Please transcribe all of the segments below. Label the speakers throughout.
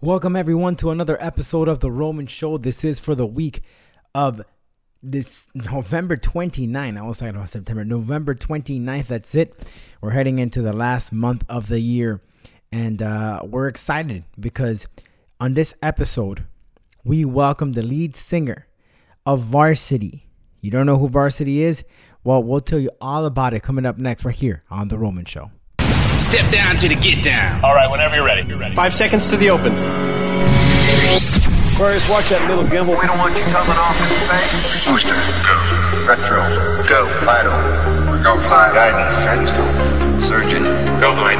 Speaker 1: Welcome everyone to another episode of the Roman Show. This is for the week of this November 29th. I was talking about September. November 29th. That's it. We're heading into the last month of the year. And uh, we're excited because on this episode, we welcome the lead singer of VRSTY. You don't know who VRSTY is? Well, we'll tell you all about it coming up next right here on The Roman Show.
Speaker 2: Step down to the get down.
Speaker 3: All right, whenever you're ready. You're ready.
Speaker 4: Five seconds to the open.
Speaker 3: Aquarius, watch that little gimbal.
Speaker 5: We don't want you coming off in space.
Speaker 6: Booster, go. Retro, go. Vital, go flight. Guidance, guidance, go. Surgeon,
Speaker 5: Go flight.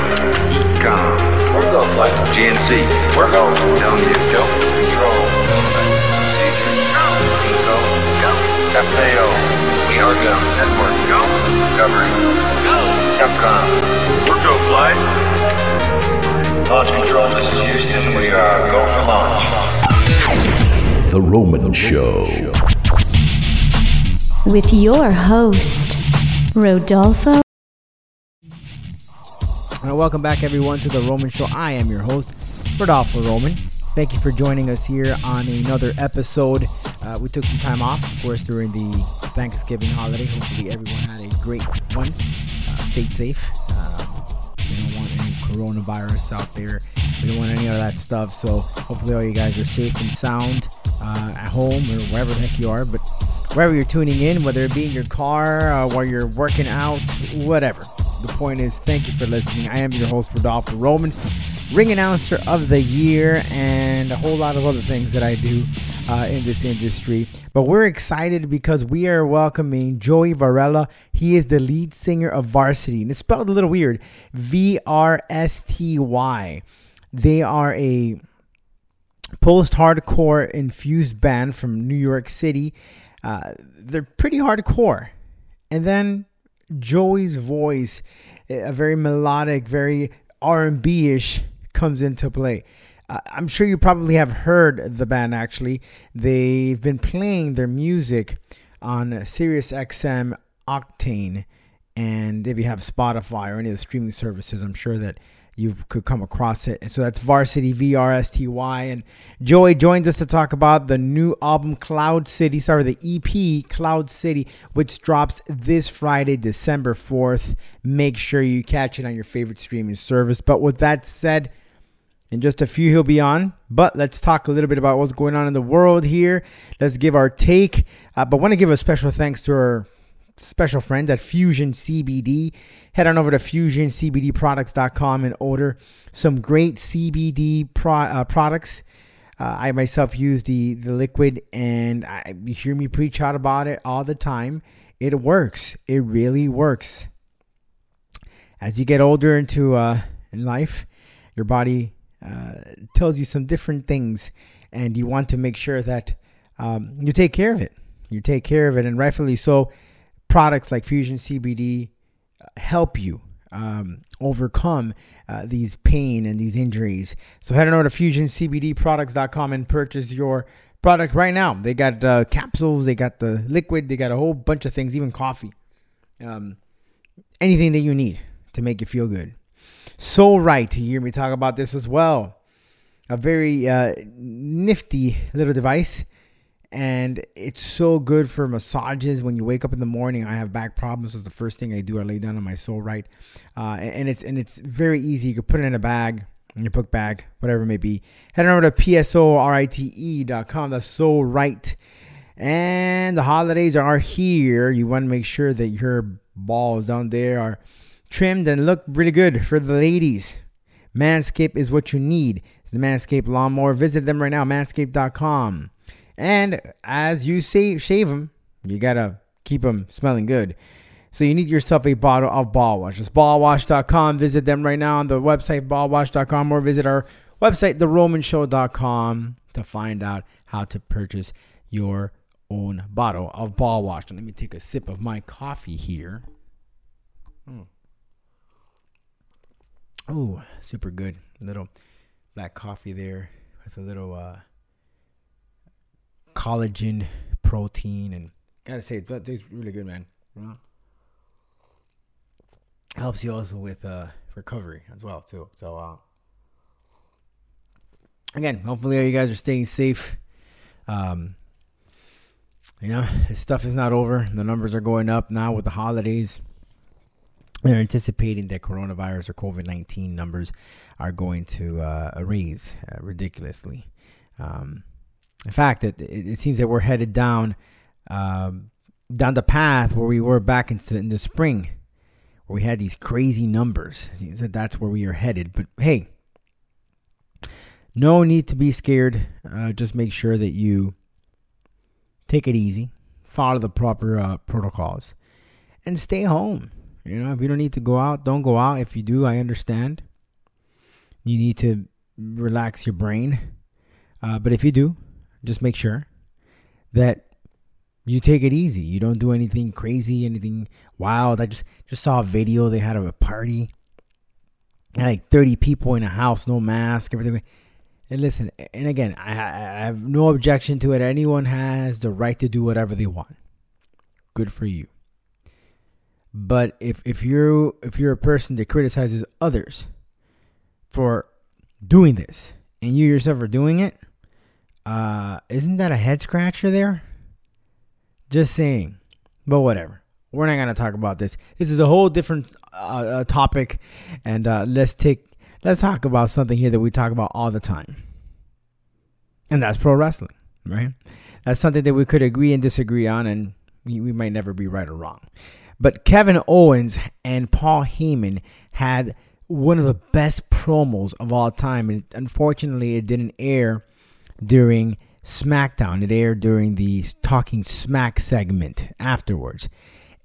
Speaker 6: EECOM,
Speaker 3: We're go flight.
Speaker 6: GNC,
Speaker 3: We're going.
Speaker 6: telling you, go. Control, go. procedure, go. Go. FAO, we are go. Network, go. Discovery,
Speaker 5: Go.
Speaker 6: Capcom,
Speaker 5: We're go flight.
Speaker 6: launch control, this is Houston. We are go for launch.
Speaker 7: The Roman Show.
Speaker 8: with your host, Rodolfo
Speaker 1: Uh, welcome back, everyone, to the Roman Show. I am your host, Rodolfo Roman. Thank you for joining us here on another episode. Uh, we took some time off, of course, during the Thanksgiving holiday. Hopefully, everyone had a great one. Stayed safe. Uh, we don't want any coronavirus out there. We don't want any of that stuff. So, hopefully, all you guys are safe and sound uh, at home or wherever the heck you are. But wherever you're tuning in, whether it be in your car, uh, while you're working out, whatever. The point is, thank you for listening. I am your host, Rodolfo Roman, ring announcer of the year, and a whole lot of other things that I do uh, in this industry. But we're excited because we are welcoming Joey Varela. He is the lead singer of VRSTY, and it's spelled a little weird V R S T Y. They are a post hardcore infused band from New York City. Uh, they're pretty hardcore. And then Joey's voice, a very melodic, very R&B ish, comes into play. I'm sure you probably have heard the band actually. They've been playing their music on Sirius XM Octane. And if you have Spotify or any of the streaming services, I'm sure that you could come across it. And so that's VRSTY V R S T Y. And Joey joins us to talk about the new album Cloud City, sorry, the EP Cloud City, which drops this Friday, December 4th. Make sure you catch it on your favorite streaming service. But with that said, in just a few, he'll be on. But let's talk a little bit about what's going on in the world here. Let's give our take. Uh, but want to give a special thanks to our special friends at Fusion CBD. Head on over to fusioncbdproducts.com and order some great CBD pro, uh, products. Uh, I myself use the, the liquid, and I, you hear me preach out about it all the time. It works. It really works. As you get older into uh, in life, your body uh, tells you some different things, and you want to make sure that um, you take care of it. You take care of it, and rightfully so products like Fusion CBD help you um, overcome uh, these pain and these injuries. So head on over to fusioncbdproducts.com and purchase your product right now. They got uh, capsules, they got the liquid, they got a whole bunch of things, even coffee. Um, anything that you need to make you feel good. So right to hear me talk about this as well. A very uh, nifty little device and it's so good for massages. When you wake up in the morning i have back problems. It's the first thing i do. I lay down on my soul right. Uh, and, it's and it's very easy. You can put it in a bag in your book bag whatever it may be. Head on over to psorite.com that's so right. And the holidays are here. You want to make sure that your balls down there are trimmed and look really good for the ladies manscaped is what you need it's the manscaped lawnmower visit them right now manscaped.com and as you say, shave them, you gotta keep them smelling good. So you need yourself a bottle of ball wash. It's ballwash.com. Visit them right now on the website ballwash.com or visit our website theromanshow.com to find out how to purchase your own bottle of ball wash. And let me take a sip of my coffee here. Mm. Oh, super good. Little black coffee there with a little uh collagen, protein, and gotta say, it tastes really good, man. Know? Helps you also with uh, recovery as well too. So, uh, again, hopefully you guys are staying safe. Um, you know, this stuff is not over. The numbers are going up now with the holidays. They're anticipating that coronavirus or COVID 19 numbers are going to uh, raise uh, ridiculously. Um, in fact, it, it, seems that we're headed down um, down the path where we were back in, in the spring, where we had these crazy numbers. It seems that that's where we are headed. But hey, no need to be scared. Uh, just make sure that you take it easy, follow the proper uh, protocols, and stay home. You know, if you don't need to go out, don't go out. If you do, I understand. You need to relax your brain. Uh, but if you do, just make sure that you take it easy. You don't do anything crazy, anything wild. I just just saw a video they had of a party. Had like 30 people in a house, no mask, everything. And listen, and again, I, I have no objection to it. Anyone has the right to do whatever they want. Good for you. But if if you're if you're a person that criticizes others for doing this and you yourself are doing it, uh, isn't that a head scratcher there? Just saying. But whatever. We're not gonna talk about this. This is a whole different uh, uh topic, and uh, let's take let's talk about something here that we talk about all the time. And that's pro wrestling, right? That's something that we could agree and disagree on, and we, we might never be right or wrong. But Kevin Owens and Paul Heyman had one of the best promos of all time. And unfortunately, it didn't air during SmackDown. It aired during the Talking Smack segment afterwards.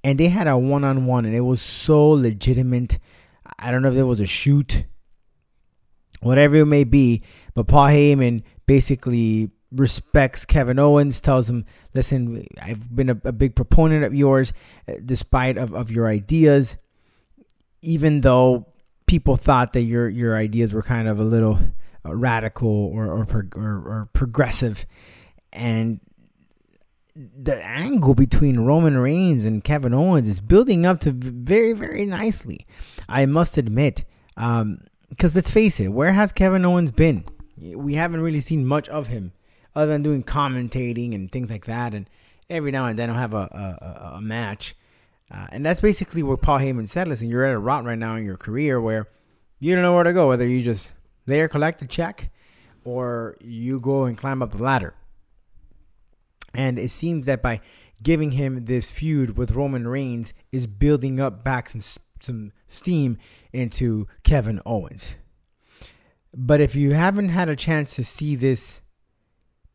Speaker 1: And they had a one on one, and it was so legitimate. I don't know if there was a shoot whatever it may be. But Paul Heyman basically respects Kevin Owens, tells him, listen, I've been a, a big proponent of yours, uh, despite of, of your ideas, even though people thought that your your ideas were kind of a little uh, radical or or, or or progressive, and the angle between Roman Reigns and Kevin Owens is building up to very very nicely. I must admit. Um, because let's face it, where has Kevin Owens been? We haven't really seen much of him other than doing commentating and things like that. And every now and then I'll have a, a, a match. Uh, and that's basically what Paul Heyman said. Listen, you're at a rot right now in your career where you don't know where to go, whether you just there collect a check or you go and climb up the ladder. And it seems that by giving him this feud with Roman Reigns is building up back some some steam into Kevin Owens. But if you haven't had a chance to see this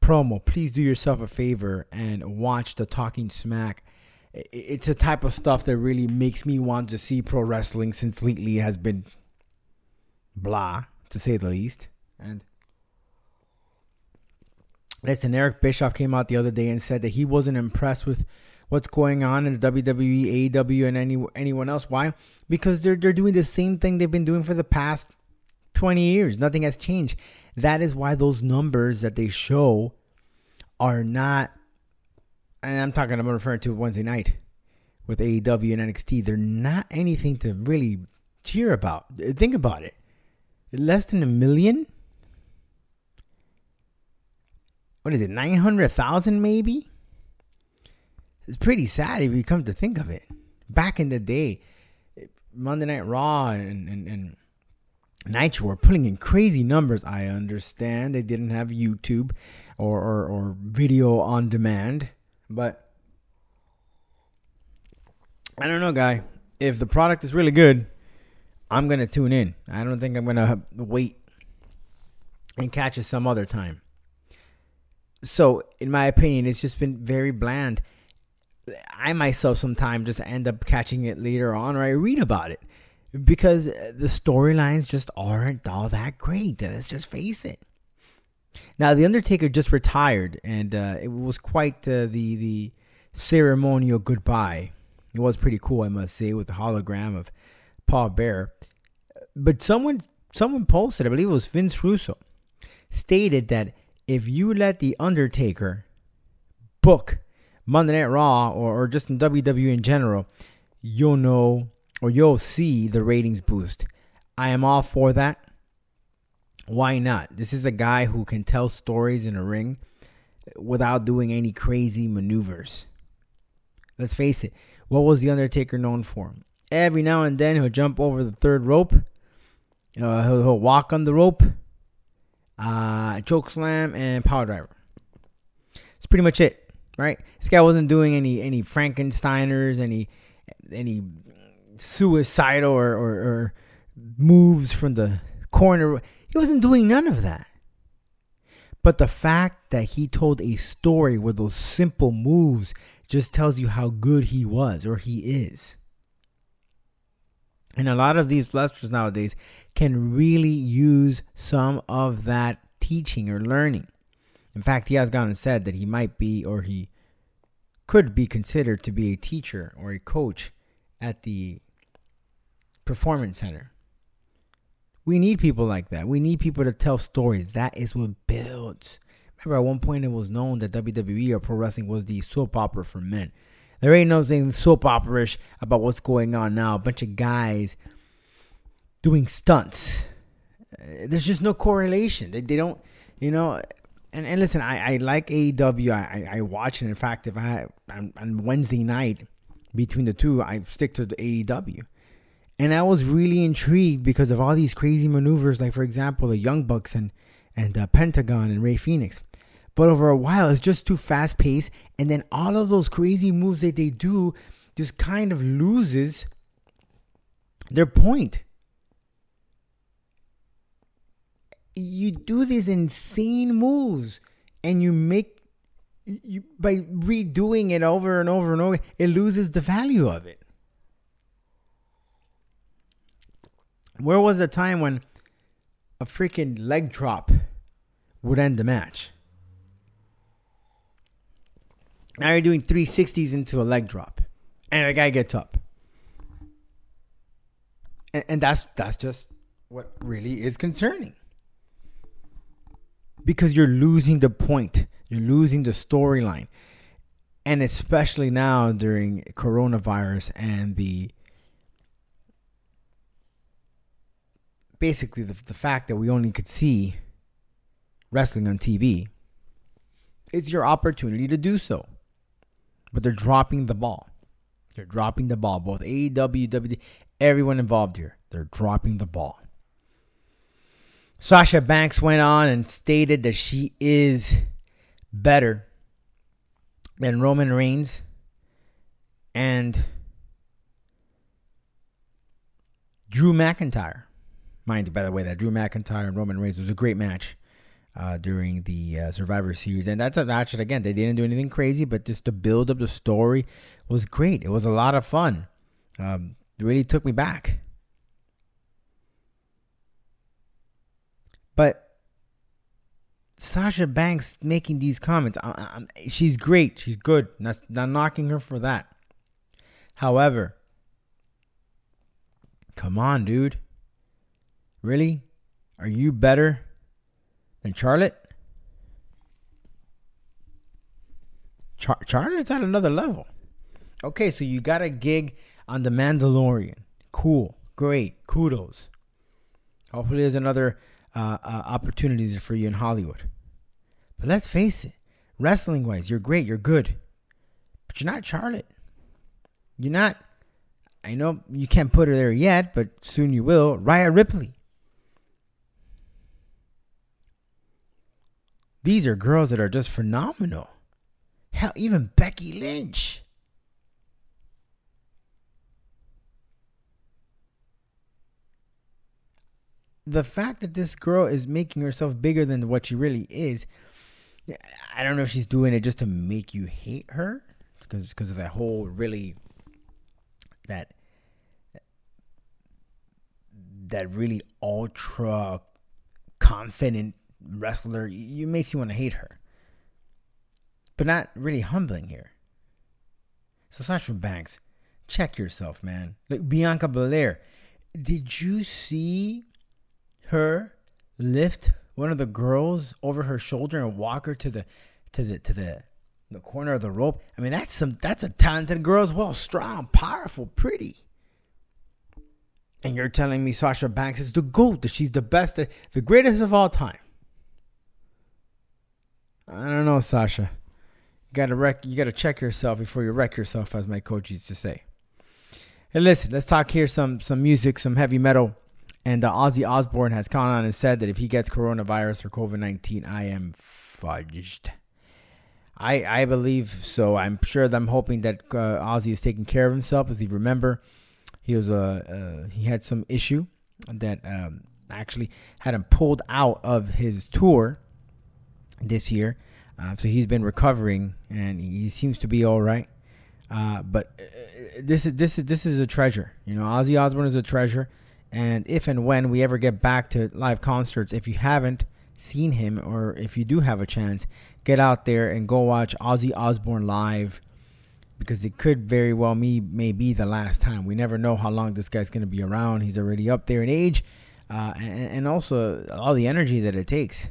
Speaker 1: promo, please do yourself a favor and watch the Talking Smack. It's a type of stuff that really makes me want to see pro wrestling since lately has been blah, to say the least. And listen, Eric Bischoff came out the other day and said that he wasn't impressed with what's going on in the WWE, AEW, and any anyone else. Why? Because they're they're doing the same thing they've been doing for the past 20 years. Nothing has changed. That is why those numbers that they show are not. And I'm talking. I'm referring to Wednesday night with AEW and NXT. They're not anything to really cheer about. Think about it. Less than a million. What is it? Nine hundred thousand, maybe. It's pretty sad if you come to think of it. Back in the day, Monday Night Raw and, and, and Nitro were pulling in crazy numbers. I understand they didn't have YouTube or, or, or video on demand, but I don't know, guy. If the product is really good, I'm gonna tune in. I don't think I'm gonna wait and catch it some other time. So, in my opinion, it's just been very bland. I myself sometimes just end up catching it later on or I read about it because the storylines just aren't all that great. Let's just face it. Now, The Undertaker just retired, and uh, it was quite uh, the the ceremonial goodbye. It was pretty cool, I must say, with the hologram of Paul Bearer. But someone someone posted, I believe it was Vince Russo, stated that if you let The Undertaker book Monday Night Raw or, or just in WWE in general, you'll know or you'll see the ratings boost. I am all for that. Why not? This is a guy who can tell stories in a ring without doing any crazy maneuvers. Let's face it. What was The Undertaker known for? Every now and then he'll jump over the third rope. Uh, he'll, he'll walk on the rope, uh, choke slam, and power driver. That's pretty much it, right? This guy wasn't doing any any Frankensteiners, any any suicidal or, or, or moves from the corner. He wasn't doing none of that. But the fact that he told a story with those simple moves just tells you how good he was or he is. And a lot of these wrestlers nowadays can really use some of that teaching or learning. In fact, he has gone and said that he might be or he could be considered to be a teacher or a coach at the performance center. We need people like that. We need people to tell stories. That is what builds. Remember, at one point it was known that WWE or pro wrestling was the soap opera for men. There ain't nothing soap opera-ish about what's going on now. A bunch of guys doing stunts. Uh, There's just no correlation. They, they don't, you know. And, and listen, I, I like AEW. I, I, I watch it. In fact, if I on, on Wednesday night between the two, I stick to the AEW. And I was really intrigued because of all these crazy maneuvers, like for example, the Young Bucks and and uh, Pentagon and Rey Fenix. But over a while, it's just too fast paced, and then all of those crazy moves that they do just kind of loses their point. You do these insane moves, and you make you by redoing it over and over and over, it loses the value of it. Where was the time when a freaking leg drop would end the match? Now you're doing 360s into a leg drop, and the guy gets up, and, and that's that's just what really is concerning. Because you're losing the point, you're losing the storyline, and especially now during coronavirus and the basically the, the fact that we only could see wrestling on TV, it's your opportunity to do so. But they're dropping the ball. They're dropping the ball. Both AEW, everyone involved here. They're dropping the ball. Sasha Banks went on and stated that she is better than Roman Reigns and Drew McIntyre. Mind you, by the way, that Drew McIntyre and Roman Reigns was a great match uh, during the uh, Survivor Series, and that's a match that again they didn't do anything crazy, but just the build up the story was great. It was a lot of fun. Um, it really took me back. But Sasha Banks making these comments, I, I, she's great, she's good. Not not knocking her for that. However, come on, dude. Really? Are you better than Charlotte? Char- Charlotte's at another level. Okay, so you got a gig on The Mandalorian. Cool. Great. Kudos. Hopefully, there's another uh, uh, opportunities for you in Hollywood. But let's face it, wrestling wise, you're great. You're good. But you're not Charlotte. You're not. I know you can't put her there yet, but soon you will. Rhea Ripley. These are girls that are just phenomenal. Hell, even Becky Lynch. The fact that this girl is making herself bigger than what she really is, I don't know if she's doing it just to make you hate her, because because of that whole really that that really ultra confident wrestler, you makes you want to hate her. But not really humbling here. So Sasha Banks, check yourself, man. Like Bianca Belair, did you see her lift one of the girls over her shoulder and walk her to the to the to the the corner of the rope? I mean, that's some that's a talented girl as well, strong, powerful, pretty. And you're telling me Sasha Banks is the GOAT, that she's the best, the greatest of all time. I don't know, Sasha. You gotta wreck, you gotta check yourself before you wreck yourself, as my coach used to say. And listen, let's talk here some some music, some heavy metal. And uh, Ozzy Osbourne has gone on and said that if he gets coronavirus or COVID nineteen, I am fudged. I I believe so. I'm sure that I'm hoping that uh, Ozzy is taking care of himself. As you remember, he was a uh, he had some issue that um, actually had him pulled out of his tour this year. Uh, so he's been recovering and he seems to be all right. Uh, but uh, this is this is this is a treasure. You know, Ozzy Osbourne is a treasure. And if and when we ever get back to live concerts, if you haven't seen him or if you do have a chance, get out there and go watch Ozzy Osbourne live because it could very well me may be the last time. We never know how long this guy's going to be around. He's already up there in age, uh, and, and, also all the energy that it takes.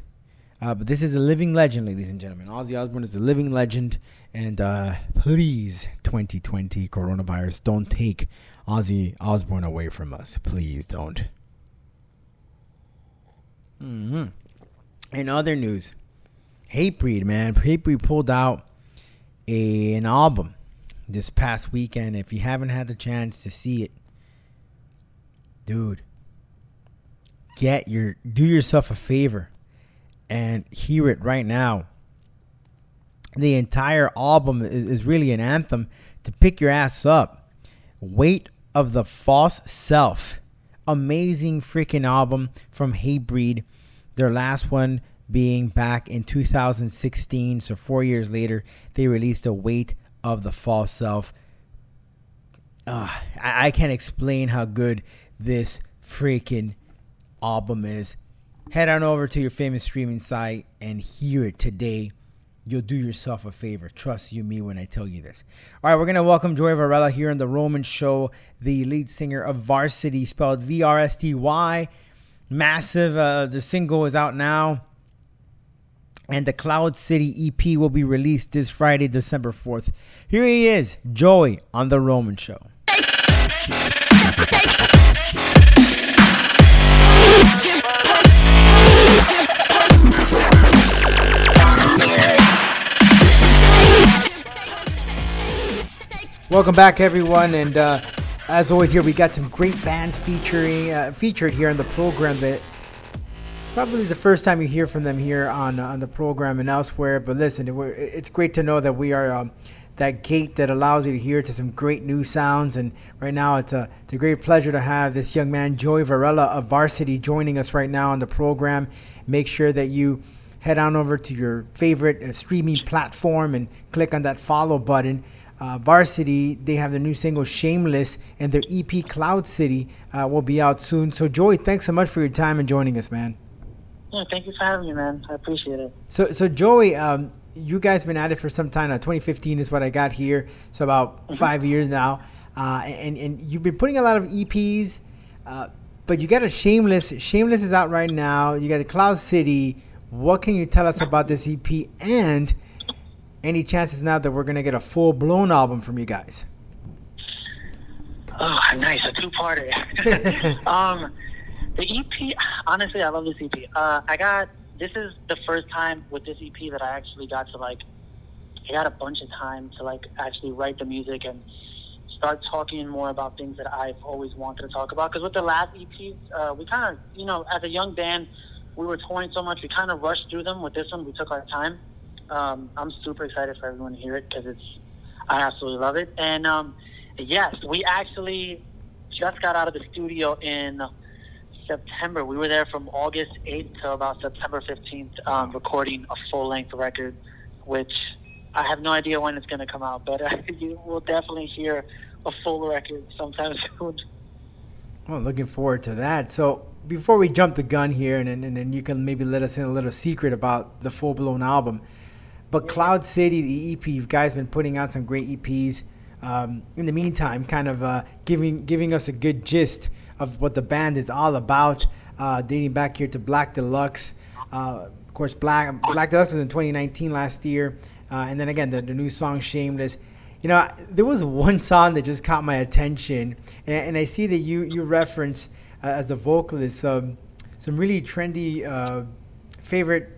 Speaker 1: Uh, but this is a living legend, ladies and gentlemen. Ozzy Osbourne is a living legend, and uh, please, 2020 coronavirus, don't take Ozzy Osbourne away from us. Please don't. Mm-hmm. In other news, Hatebreed, man. Hatebreed pulled out a, an album this past weekend. If you haven't had the chance to see it, dude, get your do yourself a favor and hear it right now. The entire album is, is really an anthem to pick your ass up. Weight of the False Self. Amazing freaking album from Hatebreed. Their last one being back in 2016. So, four years later, they released A Weight of the False Self. Uh, I, I can't explain how good this freaking album is. Head on over to your famous streaming site and hear it today. You'll do yourself a favor. Trust you me when I tell you this. All right, we're going to welcome Joey Varela here on The Roman Show, the lead singer of VRSTY, spelled V R S T Y. Massive. Uh, the single is out now. And the Cloud City EP will be released this Friday, December 4th. Here he is, Joey on The Roman Show. Welcome back, everyone, and uh, as always, here we got some great bands featuring uh, featured here on the program. That probably is the first time you hear from them here on uh, on the program and elsewhere. But listen, it's great to know that we are um, that gate that allows you to hear to some great new sounds. And right now, it's a it's a great pleasure to have this young man, Joey Varela of VRSTY, joining us right now on the program. Make sure that you head on over to your favorite uh, streaming platform and click on that follow button uh, VRSTY, they have their new single Shameless, and their EP Cloud City uh, will be out soon. So, Joey, thanks so much for your time and joining us, man.
Speaker 4: Yeah, thank you for having me, man. I appreciate it.
Speaker 1: So, so Joey, um, you guys been at it for some time now. 2015 is what I got here, so about mm-hmm. five years now. Uh, and and you've been putting a lot of EPs, uh, but you got a Shameless. Shameless is out right now. You got the Cloud City. What can you tell us about this EP? And any chances now that we're gonna get a full blown album from you guys?
Speaker 4: Oh, nice, a two parter. um, the EP, honestly, I love this EP. Uh, I got this is the first time with this EP that I actually got to like, I got a bunch of time to like actually write the music and start talking more about things that I've always wanted to talk about. Because with the last EPs, uh, we kind of, you know, as a young band, we were touring so much, we kind of rushed through them. With this one, we took our time um, I'm super excited for everyone to hear it because it's I absolutely love it. And um, yes, we actually just got out of the studio in September. We were there from August 8th to about September 15th, um, recording a full length record, which I have no idea when it's going to come out, but uh, you will definitely hear a full record sometime soon.
Speaker 1: Well, looking forward to that. So, before we jump the gun here, and, and, and you can maybe let us in a little secret about the full blown album. But Cloud City, the EP, you guys been putting out some great EPs. Um, in the meantime, kind of uh, giving giving us a good gist of what the band is all about, uh, dating back here to Black Deluxe. Uh, of course, Black Black Deluxe was in 2019 last year, uh, and then again the, the new song Shameless. You know, there was one song that just caught my attention, and, and I see that you you reference uh, as a vocalist um, some really trendy uh, favorite,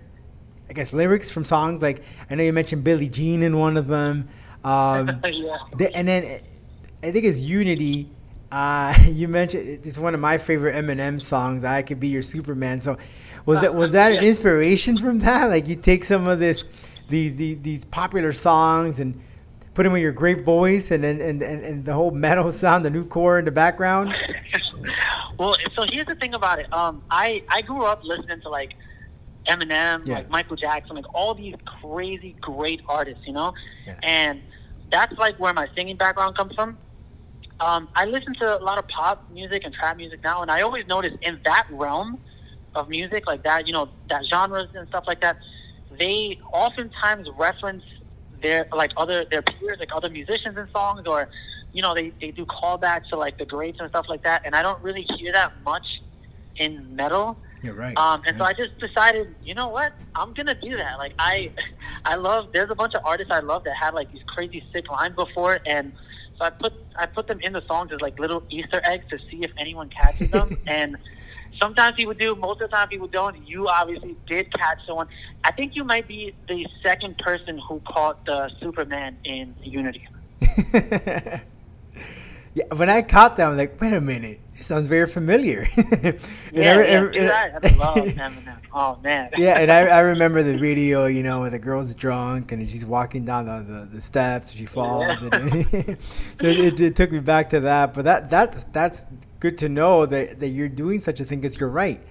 Speaker 1: I guess, lyrics from songs. Like I know you mentioned Billie Jean in one of them, um,
Speaker 4: yeah.
Speaker 1: the- and then I think it's Unity. Uh, you mentioned it's one of my favorite Eminem songs. I could be your Superman. So, was that was that an inspiration from that? Like you take some of this, these these, these popular songs and put them with your great voice, and then and, and, and the whole metal sound, the new core in the background.
Speaker 4: well, so here's the thing about it. Um, I I grew up listening to like Eminem,
Speaker 1: Yeah.
Speaker 4: like Michael Jackson, like all these crazy great artists, you know.
Speaker 1: Yeah.
Speaker 4: And that's like where my singing background comes from. Um, I listen to a lot of pop music and trap music now, and I always notice in that realm of music, like that, you know, that genres and stuff like that, they oftentimes reference their like other their peers, like other musicians in songs, or you know, they they do callbacks to like the greats and stuff like that. And I don't really hear that much in metal.
Speaker 1: You're right.
Speaker 4: Um, and so I just decided, you know what, I'm gonna do that. Like I, I love. There's a bunch of artists I love that had like these crazy sick lines before, and so I put I put them in the songs as like little Easter eggs to see if anyone catches them. and sometimes people do, most of the time people don't. You obviously did catch someone. I think you might be the second person who caught the Superman in Unity.
Speaker 1: yeah, when I caught that, I'm like, wait a minute, it sounds very familiar.
Speaker 4: Yeah,
Speaker 1: I
Speaker 4: yeah,
Speaker 1: and-
Speaker 4: do that. I love Eminem. Oh man.
Speaker 1: yeah, and I, I remember the video, you know, where the girl's drunk and she's walking down the, the, the steps and she falls.
Speaker 4: Yeah.
Speaker 1: And so it, it took me back to that. But that that's that's good to know that, that you're doing such a thing because you're right.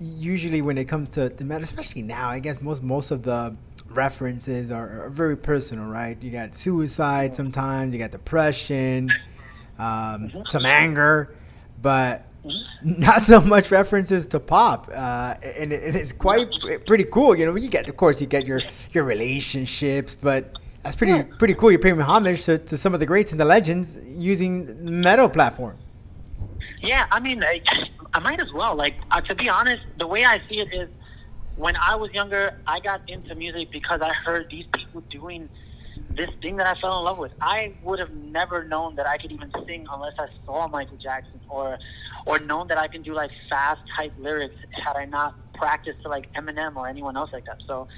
Speaker 1: Usually when it comes to the matter, especially now, I guess most most of the references are, are very personal, right? You got suicide sometimes, you got depression, um, some anger, but not so much references to pop, uh, and, it, and it's quite pretty cool. You know, you get, of course, you get your your relationships, but that's pretty pretty cool. You're paying homage to, to some of the greats and the legends using the metal platform.
Speaker 4: Yeah, I mean, I, I might as well. Like, uh, to be honest, the way I see it is, when I was younger, I got into music because I heard these people doing this thing that I fell in love with. I would have never known that I could even sing unless I saw Michael Jackson, or or known that I can do like fast type lyrics had I not practiced to like Eminem or anyone else like that. So.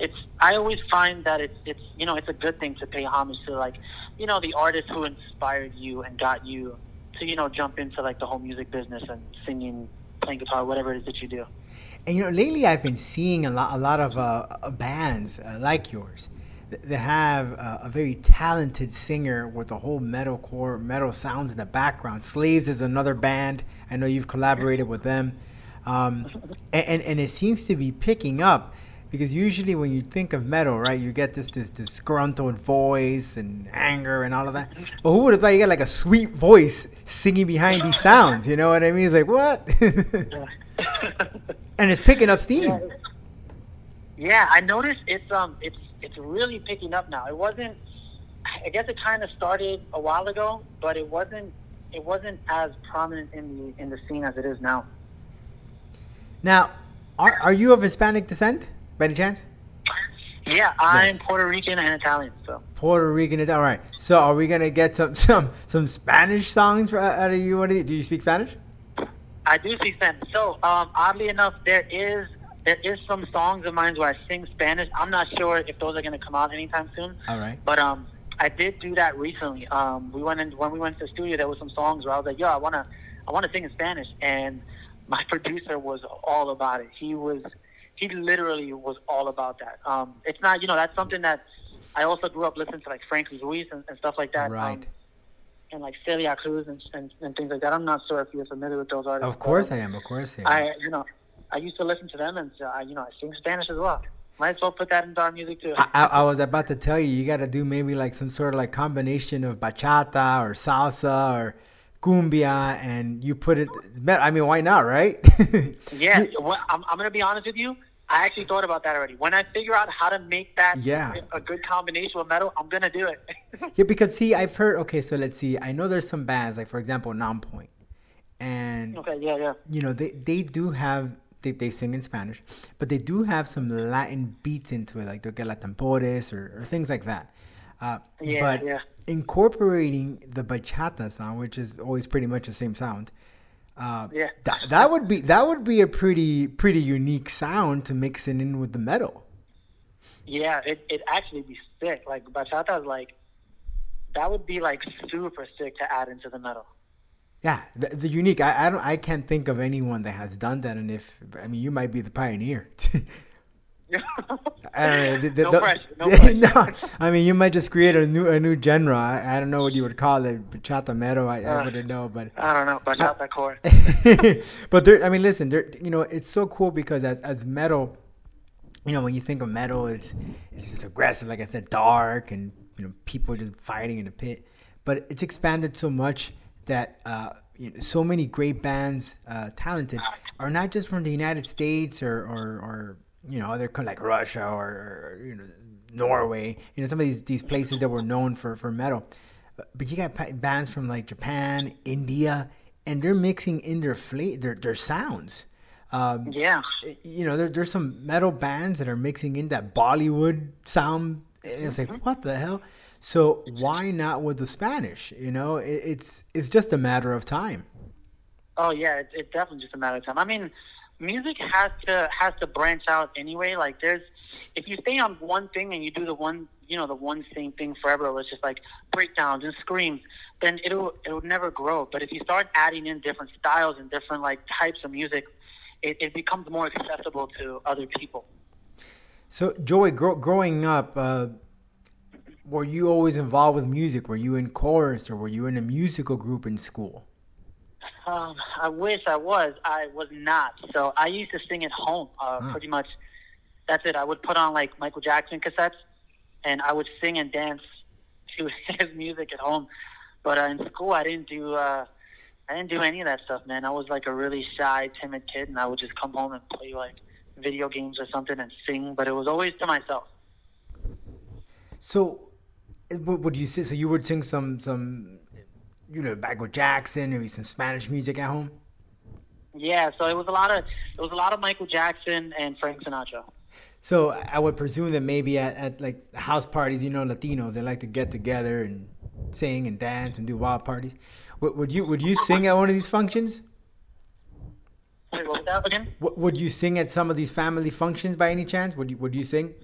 Speaker 4: It's. I always find that it's. It's. You know. It's a good thing to pay homage to, like, you know, the artist who inspired you and got you to you know jump into like the whole music business and singing, playing guitar, whatever it is that you do.
Speaker 1: And you know, lately I've been seeing a lot, a lot of uh, bands uh, like yours that have uh, a very talented singer with the whole metalcore, metal sounds in the background. Slaves is another band. I know you've collaborated with them, um, and, and and it seems to be picking up because usually when you think of metal, right, you get this this disgruntled voice and anger and all of that. But who would have thought you got like a sweet voice singing behind these sounds? You know what I mean? It's like what? and it's picking up steam.
Speaker 4: Yeah, I noticed it's um it's it's really picking up now. It wasn't. I guess it kind of started a while ago, but it wasn't. It wasn't as prominent in the in the scene as it is now.
Speaker 1: Now, are, are you of Hispanic descent by any chance?
Speaker 4: Yeah, I'm
Speaker 1: Nice.
Speaker 4: Puerto Rican and Italian, so
Speaker 1: Puerto Rican. All right. So, are we gonna get some some some Spanish songs for, out of you? What do you, do you speak Spanish?
Speaker 4: I do speak Spanish. So, um, oddly enough, there is there is some songs of mine where I sing Spanish. I'm not sure if those are going to come out anytime soon.
Speaker 1: All right.
Speaker 4: But um, I did do that recently. Um, we went in when we went to the studio. There was some songs where I was like, "Yo, I wanna, I wanna sing in Spanish," and my producer was all about it. He was, he literally was all about that. Um, it's not, you know, that's something that I also grew up listening to, like Frankie Ruiz and, and stuff like that.
Speaker 1: Right.
Speaker 4: Um, and like Celia Cruz and, and, and things like that. I'm not sure if you're familiar with those artists.
Speaker 1: Of course I am. Of course I am.
Speaker 4: I, you know, I used to listen to them, and uh, I, you know, I sing Spanish as well. Might as well put that into our music too.
Speaker 1: I, I, was about to tell you, you got to do maybe like some sort of like combination of bachata or salsa or cumbia, and you put it. I mean, why not, right?
Speaker 4: Yeah, well, I'm, I'm going to be honest with you. I actually thought about that already. When I figure out how to make that
Speaker 1: Yeah.
Speaker 4: a good combination with metal, I'm going to do it.
Speaker 1: Yeah, because see, I've heard. Okay, so let's see. I know there's some bands, like for example, Nonpoint, and
Speaker 4: okay, yeah, yeah.
Speaker 1: you know they they do have they, they sing in Spanish, but they do have some Latin beats into it, like they'll get la tambores or, or things like that. Uh,
Speaker 4: Yeah,
Speaker 1: but
Speaker 4: yeah.
Speaker 1: incorporating the bachata sound, which is always pretty much the same sound, uh,
Speaker 4: Yeah.
Speaker 1: that, that would be that would be a pretty pretty unique sound to mix it in with the metal.
Speaker 4: Yeah, it it actually be sick. Like bachata is like that would be like super sick to add into the metal.
Speaker 1: Yeah, the, the unique. I, I don't. I can't think of anyone that has done that. And if I mean, you might be the pioneer. I don't know. The, the,
Speaker 4: No pressure, no pressure.
Speaker 1: no, I mean, you might just create a new a new genre. I, I don't know what you would call it, bachata metal. I, I
Speaker 4: Uh,
Speaker 1: wouldn't know, but
Speaker 4: I don't know bachata core.
Speaker 1: but there. I mean, listen. There. You know, it's so cool because as as metal, you know, when you think of metal, it's it's just aggressive. Like I said, dark and you know, people just fighting in a pit. But it's expanded so much that uh, you know, so many great bands, uh, talented, are not just from the United States or or, or you know other countries like Russia or, you know Norway. You know some of these these places that were known for for metal. But you got bands from like Japan, India, and they're mixing in their fla- their their sounds. Um,
Speaker 4: Yeah.
Speaker 1: you know, there, there's some metal bands that are mixing in that Bollywood sound, and it's like, what the hell? So why not with the Spanish? You know, it, it's it's just a matter of time.
Speaker 4: Oh yeah, it's, it's definitely just a matter of time. I mean, music has to has to branch out anyway. Like there's, if you stay on one thing and you do the one, you know, the one same thing forever, it's just like breakdowns and screams, then it'll it'll never grow. But if you start adding in different styles and different like types of music, it, it becomes more accessible to other people.
Speaker 1: So Joey, grow, growing up, uh, were you always involved with music? Were you in chorus or were you in a musical group in school?
Speaker 4: Um, I wish I was. I was not. So I used to sing at home. Uh, Pretty much, that's it. I would put on like Michael Jackson cassettes, and I would sing and dance to his music at home. But uh, in school, I didn't do. Uh, I didn't do any of that stuff, man. I was like a really shy, timid kid, and I would just come home and play like video games or something and sing. But it was always to myself.
Speaker 1: So, would you say? So you would sing some some, you know, Michael Jackson, maybe some Spanish music at home.
Speaker 4: Yeah. So it was a lot of it was a lot of Michael Jackson and Frank Sinatra.
Speaker 1: So I would presume that maybe at, at like house parties, you know, Latinos they like to get together and sing and dance and do wild parties. Would, would you would you sing at one of these functions?
Speaker 4: Wait, what was that again?
Speaker 1: Would would you sing at some of these family functions by any chance? Would you would you sing?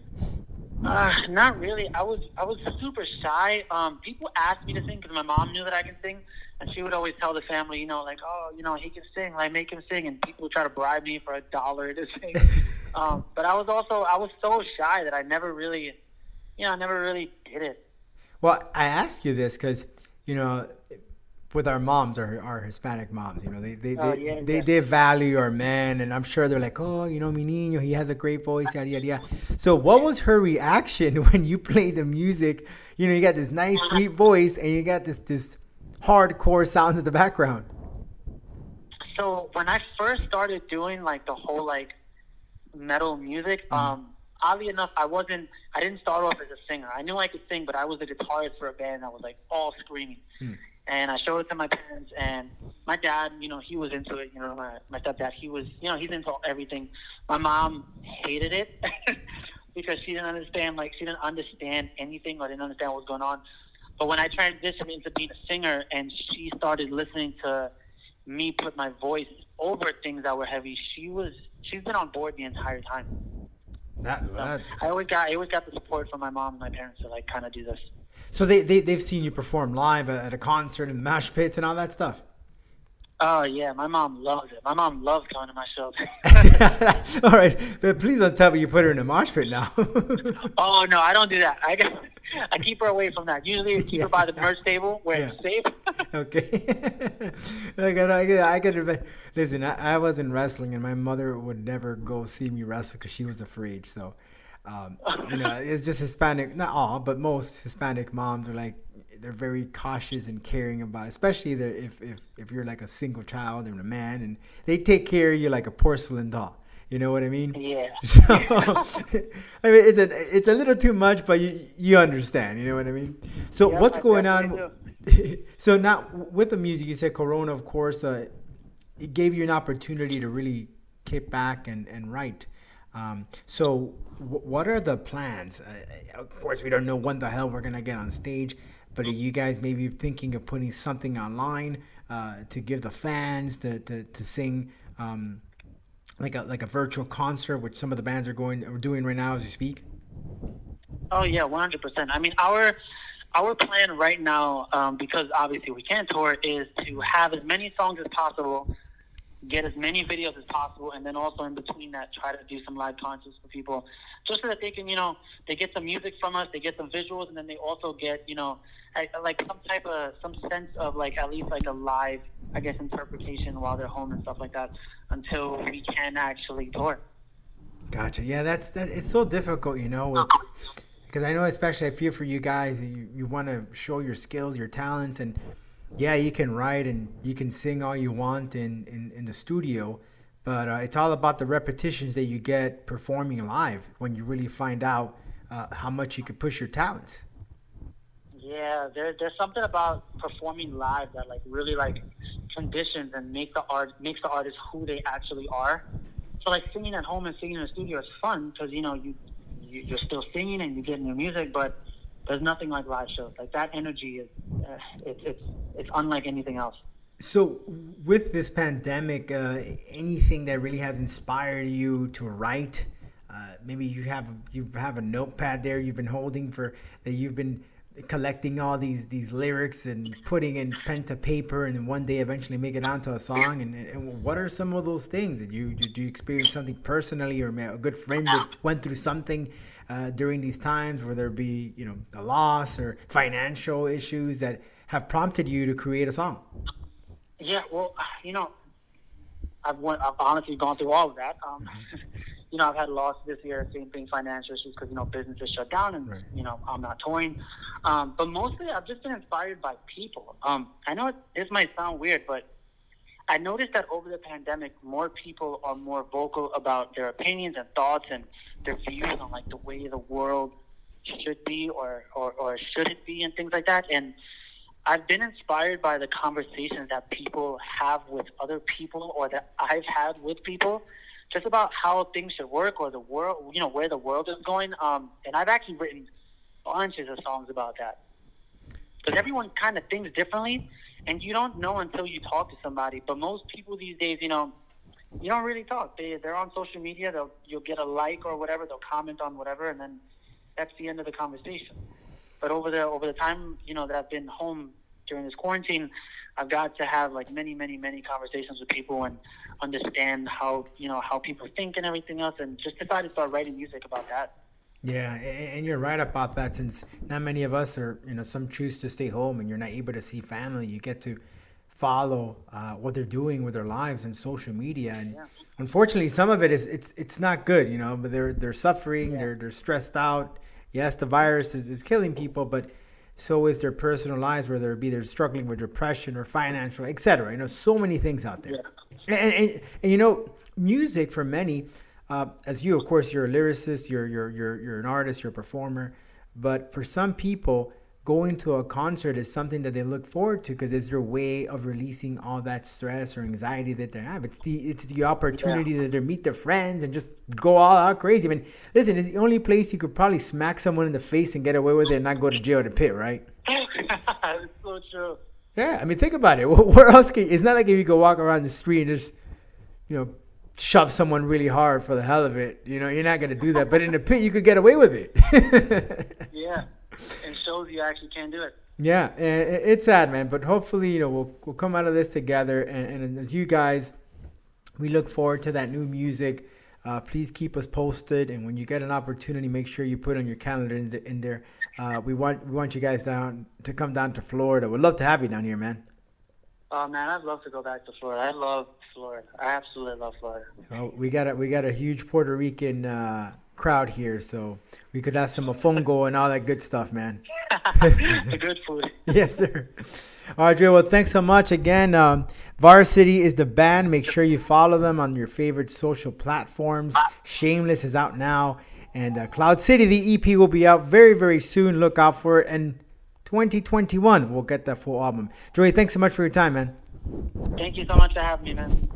Speaker 4: Uh, not really. I was I was super shy. Um, people asked me to sing because my mom knew that I could sing, and she would always tell the family, you know, like, oh, you know, he can sing. Like, make him sing. And people would try to bribe me for a dollar to sing. um, but I was also I was so shy that I never really, you know, I never really did it.
Speaker 1: Well, I ask you this because you know, with our moms, our, our Hispanic moms, you know, they they
Speaker 4: Oh,
Speaker 1: they,
Speaker 4: yeah,
Speaker 1: they,
Speaker 4: yeah.
Speaker 1: they value our men, and I'm sure they're like, oh, you know, mi niño, he has a great voice, yada yada yada. So, what was her reaction when you played the music? You know, you got this nice, sweet voice, and you got this this hardcore sounds in the background.
Speaker 4: So when I first started doing like the whole like metal music,
Speaker 1: Mm-hmm.
Speaker 4: um, oddly enough, I wasn't. I didn't start off as a singer. I knew I could sing, but I was a guitarist for a band that was like all screaming.
Speaker 1: Hmm.
Speaker 4: And I showed it to my parents, and my dad, you know, he was into it. You know, my my stepdad, he was, you know, he's into everything. My mom hated it because she didn't understand, like, she didn't understand anything or didn't understand what was going on. But when I transitioned into being a singer, and she started listening to me put my voice over things that were heavy, she was she's been on board the entire time.
Speaker 1: That,
Speaker 4: So
Speaker 1: that-
Speaker 4: I always got I always got the support from my mom and my parents to like kind of do this.
Speaker 1: So they, they they've seen you perform live at, a concert in the mash pits and all that stuff.
Speaker 4: Oh yeah, my mom loves it. My mom loves going to my shows.
Speaker 1: all right, but please don't tell me you put her in a mosh pit now.
Speaker 4: oh no, I don't do that. I got, I keep her away from that. Usually, I keep
Speaker 1: Yeah.
Speaker 4: her by the merch table where
Speaker 1: Yeah.
Speaker 4: it's safe.
Speaker 1: okay. I got, I got, I got. Listen, I, I was in wrestling, and my mother would never go see me wrestle because she was afraid. So, um, you know, it's just Hispanic. Not all, but most Hispanic moms are like they're very cautious and caring about, especially if if if you're like a single child and a man, and they take care of you like a porcelain doll. You know what I mean?
Speaker 4: Yeah.
Speaker 1: So, I mean, it's a it's a little too much, but you you understand. You know what I mean? So
Speaker 4: Yep,
Speaker 1: what's
Speaker 4: I
Speaker 1: going on? so now with the music, you said Corona, of course, uh, it gave you an opportunity to really kick back and and write. Um, so what are the plans? Uh, of course, we don't know when the hell we're gonna get on stage, but are you guys maybe thinking of putting something online uh, to give the fans to to, to sing? Um, like a like a virtual concert, which some of the bands are going are doing right now as we speak.
Speaker 4: Oh yeah, one hundred percent. I mean, our our plan right now, um, because obviously we can't tour, is to have as many songs as possible, get as many videos as possible, and then also in between that, try to do some live concerts for people, just so that they can, you know, they get some music from us, they get some visuals, and then they also get, you know, like some type of some sense of like at least like a live, I guess, interpretation while they're home and stuff like that, until we can actually tour.
Speaker 1: Gotcha. Yeah, that's that. It's so difficult, you know, with, because I know, especially I feel for you guys, you you want to show your skills, your talents, and yeah, you can write and you can sing all you want in in, in the studio, but uh, it's all about the repetitions that you get performing live when you really find out uh, how much you could push your talents.
Speaker 4: Yeah, there, there's something about performing live that like really like conditions and make the art makes the artist who they actually are. So like singing at home and singing in the studio is fun because you know you, you you're still singing and you're getting your music, but there's nothing like live shows. Like that energy is uh, it's it's it's unlike anything else.
Speaker 1: So, with this pandemic, uh, anything that really has inspired you to write? Uh, maybe you have you have a notepad there you've been holding for that you've been collecting all these these lyrics and putting in pen to paper, and then one day eventually make it onto a song. And, and what are some of those things? Did you did you experience something personally, or a good friend that went through something uh, during these times, where there be you know a loss or financial issues that have prompted you to create a song?
Speaker 4: Yeah, well, you know, I've went, I've honestly gone through all of that. Um, you know, I've had losses this year, same thing, financial issues because you know business is shut down and
Speaker 1: Right.
Speaker 4: you know I'm not touring. Um, but mostly, I've just been inspired by people. Um, I know it, this might sound weird, but I noticed that over the pandemic, more people are more vocal about their opinions and thoughts and their views on like the way the world should be or, or, or should it be and things like that. And I've been inspired by the conversations that people have with other people or that I've had with people just about how things should work or the world, you know, where the world is going. Um, and I've actually written bunches of songs about that because everyone kind of thinks differently, and you don't know until you talk to somebody. But most people these days, you know, you don't really talk. They they're on social media. They'll you'll get a like or whatever. They'll comment on whatever, and then that's the end of the conversation. But over the over the time, you know, that I've been home during this quarantine, I've got to have like many, many, many conversations with people and understand how you know how people think and everything else, and just decided to start writing music about that.
Speaker 1: Yeah, and you're right about that. Since not many of us are, you know, some choose to stay home, and you're not able to see family. You get to follow uh, what they're doing with their lives on social media, and unfortunately, some of it is it's it's not good. You know, but they're they're suffering. They're they're stressed out. Yes, the virus is, is killing people, but so is their personal lives, whether it be they're struggling with depression or financial, etc. You know, so many things out there. And, and, and you know, music for many, uh, as you, of course, you're a lyricist, you're, you're, you're, you're an artist, you're a performer. But for some people, going to a concert is something that they look forward to because it's their way of releasing all that stress or anxiety that they have. It's the it's the opportunity that they meet their friends and just go all out crazy. I mean, listen, it's the only place you could probably smack someone in the face and get away with it and not go to jail to pit, right?
Speaker 4: it's so true.
Speaker 1: Yeah, I mean, think about it. Where else can? It's not like if you go walk around the street and just, you know, shove someone really hard for the hell of it. You know, you're not gonna do that. But in the pit, you could get away with it.
Speaker 4: Yeah, and shows you actually can do it.
Speaker 1: yeah, i- i- it's sad, man. But hopefully, you know, we'll we'll come out of this together. And, and as you guys, we look forward to that new music. Uh, please keep us posted, and when you get an opportunity, make sure you put on your calendar in, the, in there. Uh, we want we want you guys down to come down to Florida. We'd love to have you down here, man.
Speaker 4: Oh man, I'd love to go back to Florida. I love Florida. I absolutely love Florida.
Speaker 1: Well, we got a we got a huge Puerto Rican uh, crowd here, so we could have some mofongo and all that good stuff, man.
Speaker 4: the good food.
Speaker 1: yes, sir. All right, Dre. Well, thanks so much again. Um, VRSTY is the band. Make sure you follow them on your favorite social platforms. Shameless is out now, and uh, Cloud City, the EP, will be out very, very soon. Look out for it. And 2021, we'll get that full album. Dre, thanks so much for your time, man.
Speaker 4: Thank you so much for having me, man.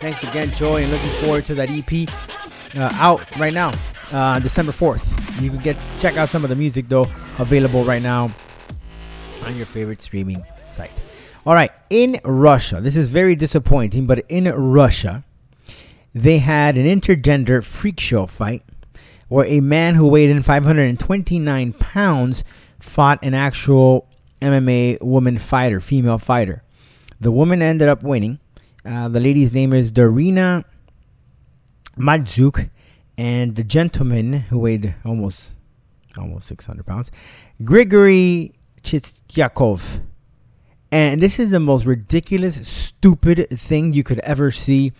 Speaker 1: Thanks again, Joey, and looking forward to that EP uh, out right now, uh, December 4th. You can get check out some of the music though available right now on your favorite streaming site. All right, in Russia, this is very disappointing, but in Russia, they had an intergender freak show fight where a man who weighed in 529 pounds fought an actual MMA woman fighter, female fighter. The woman ended up winning. Uh, the lady's name is Darina Madzyuk, and the gentleman who weighed almost almost 600 pounds, Grigory Chistyakov. And this is the most ridiculous, stupid thing you could ever see.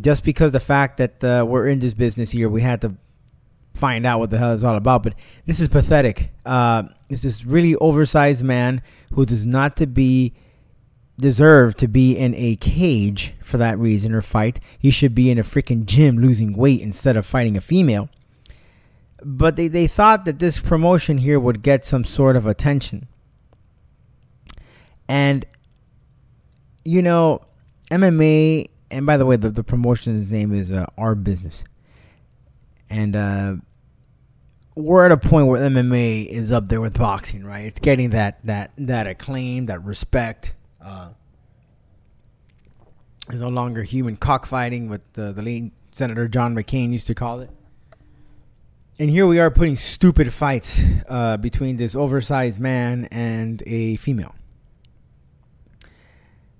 Speaker 1: Just because the fact that uh, we're in this business here, we had to find out what the hell it's all about. But this is pathetic. Uh, it's this really oversized man who does not to be deserve to be in a cage for that reason or fight. He should be in a freaking gym losing weight instead of fighting a female. But they, they thought that this promotion here would get some sort of attention. And, you know, MMA, and by the way, the, the promotion's name is uh, Our Business. And uh, we're at a point where MMA is up there with boxing, right? It's getting that that that acclaim, that respect. Uh, it's no longer human cockfighting, what the, the late Senator John McCain used to call it. And here we are putting stupid fights uh, between this oversized man and a female.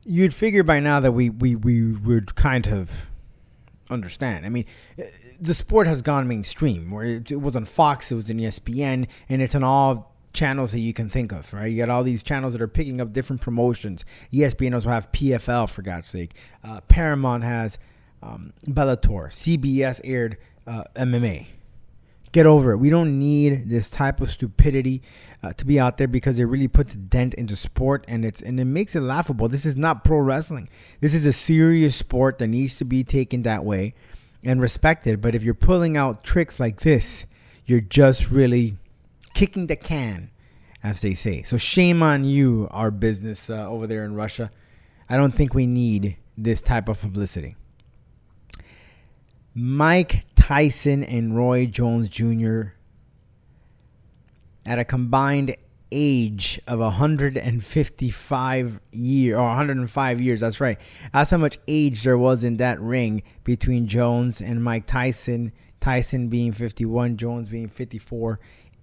Speaker 1: You'd figure by now that we, we, we would kind of understand. I mean, the sport has gone mainstream. Where it, it was on Fox, it was in ESPN, and it's on all channels that you can think of. Right? You got all these channels that are picking up different promotions. ESPN also have PFL for God's sake. Uh, Paramount has um, Bellator. CBS aired uh, MMA. Get over it. We don't need this type of stupidity uh, to be out there because it really puts a dent into sport and it's and it makes it laughable. This is not pro wrestling. This is a serious sport that needs to be taken that way and respected. But if you're pulling out tricks like this, you're just really kicking the can, as they say. So shame on you, our business uh, over there in Russia. I don't think we need this type of publicity. Mike Tyson and Roy Jones Jr. at a combined age of 155 year or 105 years. That's right. That's how much age there was in that ring between Jones and Mike Tyson. Tyson being 51, Jones being 54,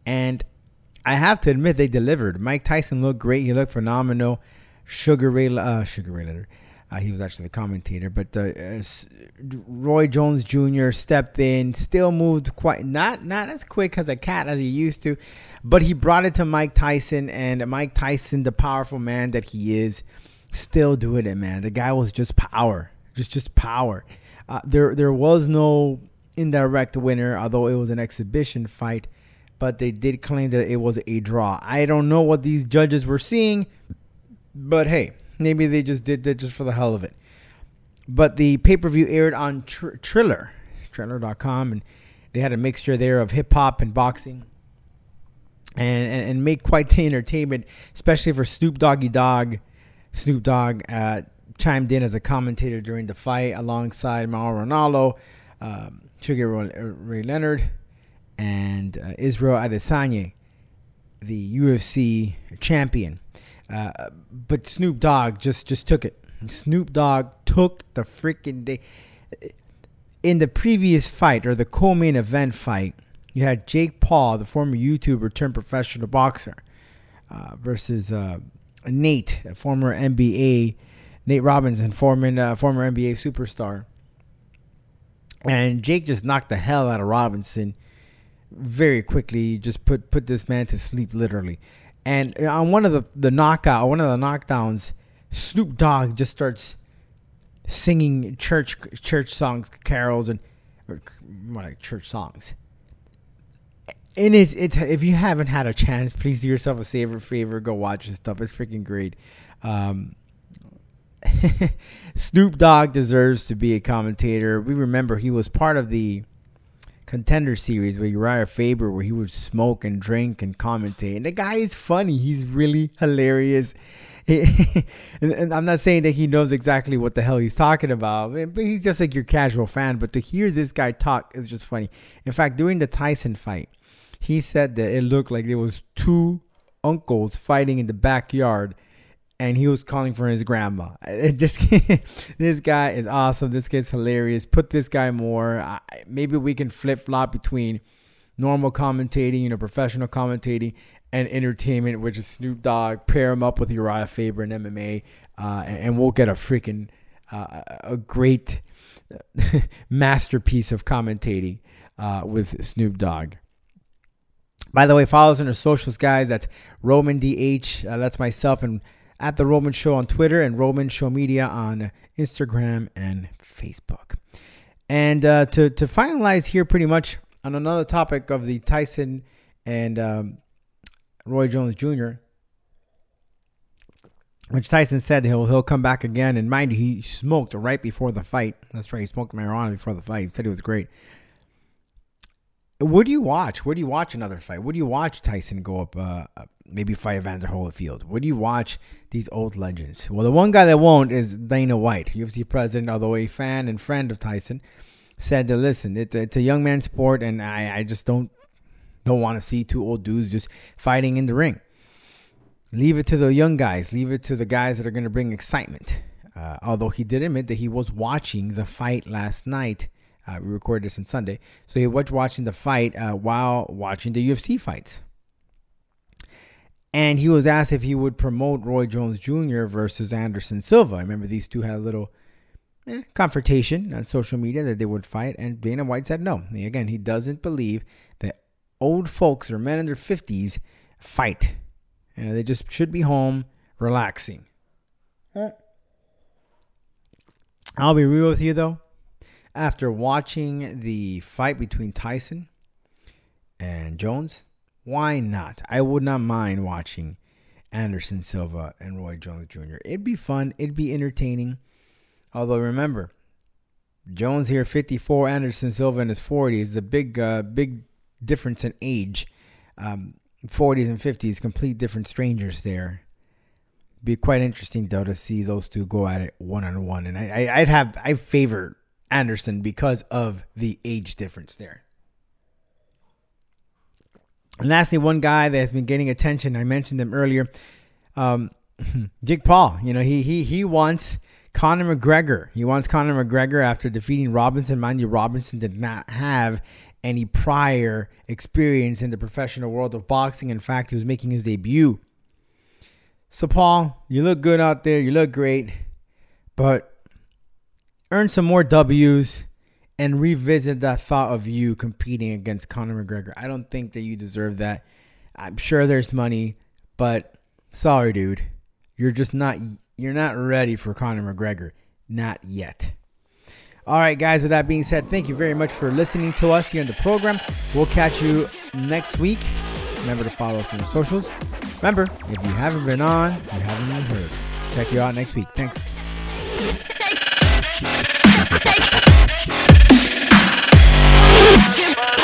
Speaker 1: and I have to admit they delivered. Mike Tyson looked great. He looked phenomenal. Sugar Ray, uh, Sugar Ray Leonard. Uh, he was actually the commentator, but uh, Roy Jones Jr. stepped in, still moved quite not not as quick as a cat as he used to, but he brought it to Mike Tyson, and Mike Tyson, the powerful man that he is, still doing it, man. The guy was just power, just just power. Uh, there there was no indirect winner, although it was an exhibition fight, but they did claim that it was a draw. I don't know what these judges were seeing, but hey Maybe they just did that just for the hell of it. But the pay per view aired on Tr- Triller, Triller.com, and they had a mixture there of hip hop and boxing. And, and, and make quite the entertainment, especially for Snoop Doggy Dogg. Snoop Dogg uh, chimed in as a commentator during the fight alongside Mauro Ranallo, um, Sugar Ray Leonard, and uh, Israel Adesanya, the UFC champion. Uh, but Snoop Dogg just just took it. Snoop Dogg took the freaking day. In the previous fight or the co-main event fight, you had Jake Paul, the former YouTuber turned professional boxer, uh, versus uh, Nate, a former NBA, Nate Robinson, former uh, former NBA superstar. And Jake just knocked the hell out of Robinson very quickly. Just put put this man to sleep, literally. And on one of the the knockout, one of the knockdowns, Snoop Dogg just starts singing church church songs, carols, and or more like church songs. And it's it's if you haven't had a chance, please do yourself a favor, favor, go watch this stuff. It's freaking great. Um, Snoop Dogg deserves to be a commentator. We remember he was part of the contender series with Uriah Faber where he would smoke and drink and commentate. And the guy is funny. He's really hilarious. and, and I'm not saying that he knows exactly what the hell he's talking about, but he's just like your casual fan. But to hear this guy talk is just funny. In fact, during the Tyson fight, he said that it looked like there was two uncles fighting in the backyard and he was calling for his grandma. It just this guy is awesome. This guy's hilarious. Put this guy more. I, maybe we can flip flop between normal commentating, you know, professional commentating, and entertainment, which is Snoop Dogg. Pair him up with Uriah Faber and MMA, uh, and, and, we'll get a freaking uh, a great masterpiece of commentating uh, with Snoop Dogg. By the way, follow us on our socials, guys. That's Roman DH. Uh, that's myself and at the Roman Show on Twitter and Roman Show Media on Instagram and Facebook. And uh, to to finalize here, pretty much on another topic of the Tyson and um, Roy Jones Jr., which Tyson said he'll he'll come back again. And mind you, he smoked right before the fight. That's right, he smoked marijuana before the fight. He said it was great. Would you watch? Would you watch another fight? Would you watch Tyson go up, uh, maybe fight Evander Holyfield? Would you watch these old legends? Well, the one guy that won't is Dana White, UFC president, although a fan and friend of Tyson, said that listen, it's, it's a young man's sport, and I, I just don't don't want to see two old dudes just fighting in the ring. Leave it to the young guys. Leave it to the guys that are going to bring excitement. Uh, although he did admit that he was watching the fight last night uh, we recorded this on Sunday. So he was watching the fight uh, while watching the UFC fights. And he was asked if he would promote Roy Jones Jr. versus Anderson Silva. I remember these two had a little eh, confrontation on social media that they would fight. And Dana White said no. Again, he doesn't believe that old folks or men in their 50s fight. You know, they just should be home relaxing. I'll be real with you though after watching the fight between Tyson and Jones, why not? I would not mind watching Anderson Silva and Roy Jones Jr. It'd be fun, it'd be entertaining. Although remember, Jones here 54, Anderson Silva in his 40s. The big uh, big difference in age. Um, 40s and 50s, complete different strangers there. Be quite interesting though to see those two go at it one on one, and I, I would have I favor Anderson because of the age difference there. And lastly, one guy that has been getting attention, I mentioned him earlier, um, Jake Paul. You know, he he he wants Conor McGregor. He wants Conor McGregor after defeating Robinson. Mind you, Robinson did not have any prior experience in the professional world of boxing. In fact, he was making his debut. So, Paul, you look good out there. You look great. But earn some more W's, and revisit that thought of you competing against Conor McGregor. I don't think that you deserve that. I'm sure there's money, but sorry, dude. You're just not you're not ready for Conor McGregor. Not yet. All right, guys, with that being said, thank you very much for listening to us here in the program. We'll catch you next week. Remember to follow us on the socials. Remember, if you haven't been on, you haven't been heard. Check you out next week. Thanks. Give